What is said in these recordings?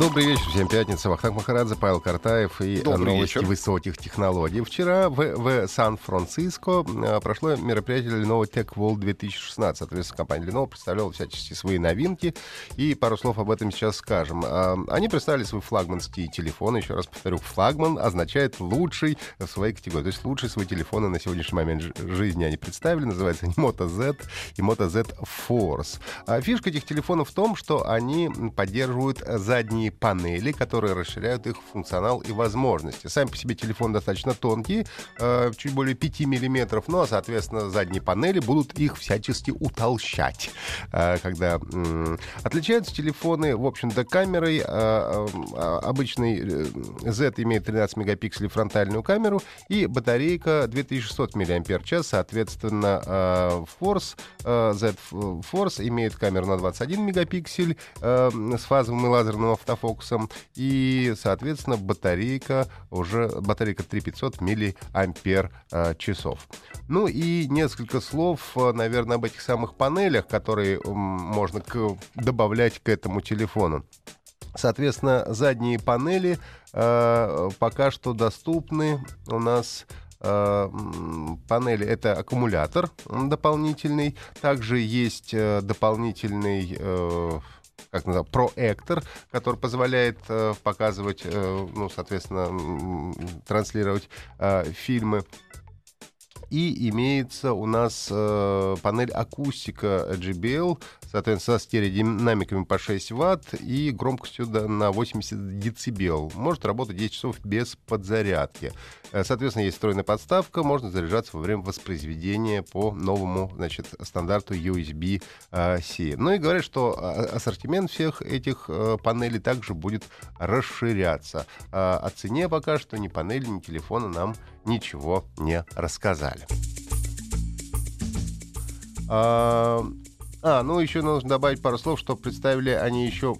Добрый вечер, всем пятница. Вахтанг Махарадзе, Павел Картаев и Добрый новости вечер. высоких технологий. Вчера в, в Сан-Франциско э, прошло мероприятие Lenovo Tech World 2016. Соответственно, компания Lenovo представляла всячески свои новинки. И пару слов об этом сейчас скажем. А, Они представили свой флагманский телефон. Еще раз повторю, флагман означает лучший в своей категории. То есть лучший свои телефоны на сегодняшний момент жи- жизни они представили. Называются они Moto Z и Moto Z Force. А Фишка этих телефонов в том, что они поддерживают задние панели, которые расширяют их функционал и возможности. Сами по себе телефон достаточно тонкий, э, чуть более 5 миллиметров, ну а, соответственно, задние панели будут их всячески утолщать. Э, Когда отличаются телефоны, в общем-то, камерой. э, э, Обычный Z имеет 13 мегапикселей фронтальную камеру и батарейка 2600 мАч. Соответственно, Force, Z Force имеет камеру на 21 мегапиксель с фазовым и лазерным автофокусом. И, соответственно, батарейка уже батарейка 3500 миллиампер э, часов. Ну и несколько слов, э, наверное, об этих самых панелях, которые можно к- добавлять к этому телефону. Соответственно, задние панели э, пока что доступны у нас э, панели это аккумулятор дополнительный. Также есть дополнительный как называется, проектор, который позволяет э, показывать, э, ну, соответственно, транслировать э, фильмы. И имеется у нас э, панель акустика JBL, соответственно, со стереодинамиками по 6 ватт и громкостью на 80 децибел. Может работать 10 часов без подзарядки. Э, Соответственно, есть встроенная подставка, можно заряжаться во время воспроизведения по новому значит, стандарту USB-C. Ну и говорят, что а, ассортимент всех этих э, панелей также будет расширяться. О цене пока что ни панели, ни телефона нам ничего не рассказали. А, а, ну еще нужно добавить пару слов, что представили они еще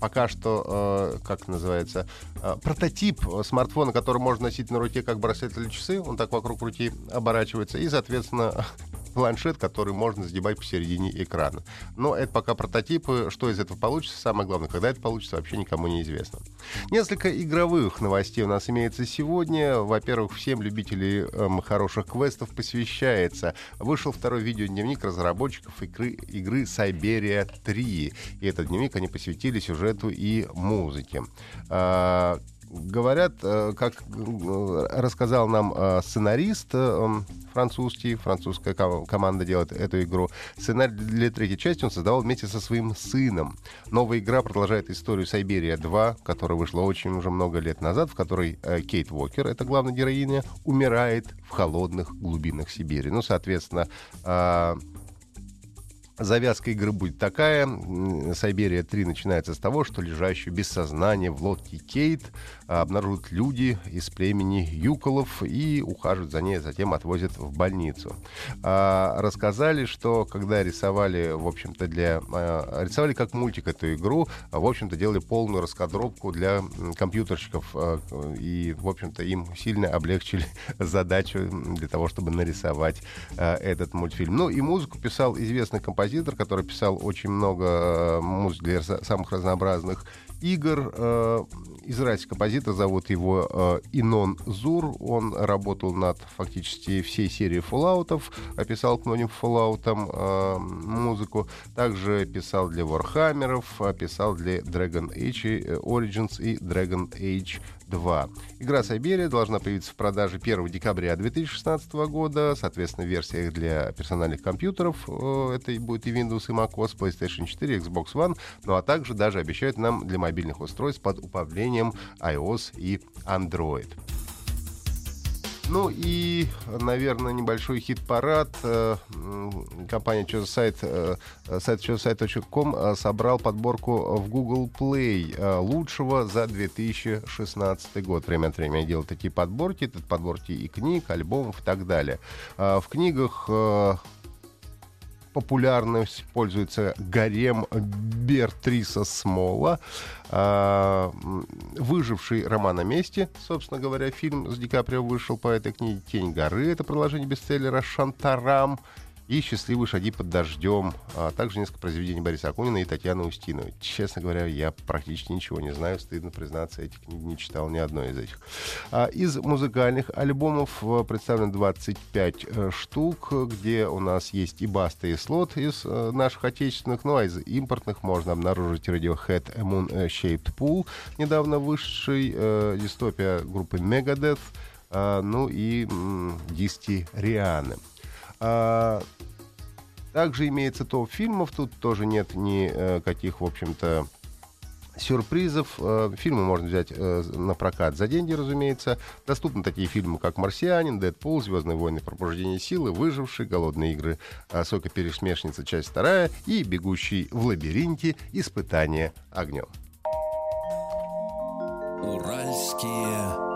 пока что, э, как называется, э, прототип смартфона, который можно носить на руке как браслет или часы. Он так вокруг руки оборачивается. И, соответственно, планшет, который можно сгибать посередине экрана. Но это пока прототипы. Что из этого получится, самое главное, когда это получится, вообще никому не известно. Несколько игровых новостей у нас имеется сегодня. Во-первых, всем любителям хороших квестов посвящается. Вышел второй видеодневник разработчиков игры, игры Siberia 3. И этот дневник они посвятили сюжету и музыке. Говорят, э, как э, рассказал нам э, сценарист французский, французская ко- команда делает эту игру, сценарий для третьей части он создавал вместе со своим сыном. Новая игра продолжает историю Сайберия 2, которая вышла очень уже много лет назад, в которой Кейт Уокер, это главная героиня, умирает в холодных глубинах Сибири. Ну, соответственно, а, Завязка игры будет такая. Сайберия 3 начинается с того, что лежащую без сознания в лодке Кейт а, обнаружат люди из племени Юколов и ухаживают за ней, а затем отвозят в больницу. А, рассказали, что когда рисовали, в общем-то, для... а, рисовали как мультик эту игру, а, в общем-то, делали полную раскадровку для компьютерщиков а, и, в общем-то, им сильно облегчили задачу для того, чтобы нарисовать а, этот мультфильм. Ну и музыку писал известный композитор, который писал очень много э, музыки для са- самых разнообразных игр. Э, Израильский композитор, зовут его э, Инон Зур. Он работал над фактически всей серией Fallout'ов, описал к многим э, музыку. Также писал для а писал для Dragon Age Origins и Dragon Age 2. Игра Сайберия должна появиться в продаже 1 декабря 2016 года. Соответственно, версия для персональных компьютеров. э, Это будет и Windows, и macOS, PlayStation 4, Xbox One. Ну а также даже обещают нам для мобильных устройств под управлением iOS и Android. Ну и, наверное, небольшой хит-парад. Э, Компания что сайт, э, сайт чосайт.ком э, собрал подборку в Google Play э, лучшего за 2016 год. Время от времени делают такие подборки. Тут подборки и книг, альбомов и так далее. В книгах э, популярность пользуется гарем Бертриса Смола, а, выживший роман о месте, собственно говоря, фильм с Ди Каприо вышел по этой книге «Тень горы», это продолжение бестселлера «Шантарам», и «Счастливые шаги под дождем», а также несколько произведений Бориса Акунина и Татьяны Устиновой. Честно говоря, я практически ничего не знаю, стыдно признаться, этих книг не читал ни одной из этих. А из музыкальных альбомов э, представлено 25 э, штук, где у нас есть и Баста, и Слот из э, наших отечественных, ну а из импортных можно обнаружить Radiohead Moon Shaped Pool, недавно вышедший э, дистопия группы Megadeth, э, ну и м, диски Рианы. А, также имеется топ фильмов, тут тоже нет никаких, в общем-то, сюрпризов. Э, фильмы можно взять э, на прокат за деньги, разумеется. Доступны такие фильмы, как «Марсианин», «Дэдпул», «Звездные войны. Пробуждение силы», «Выживший», «Голодные игры», э, «Сока пересмешница», часть вторая и «Бегущий в лабиринте. Испытание огнем». Уральские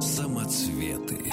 самоцветы.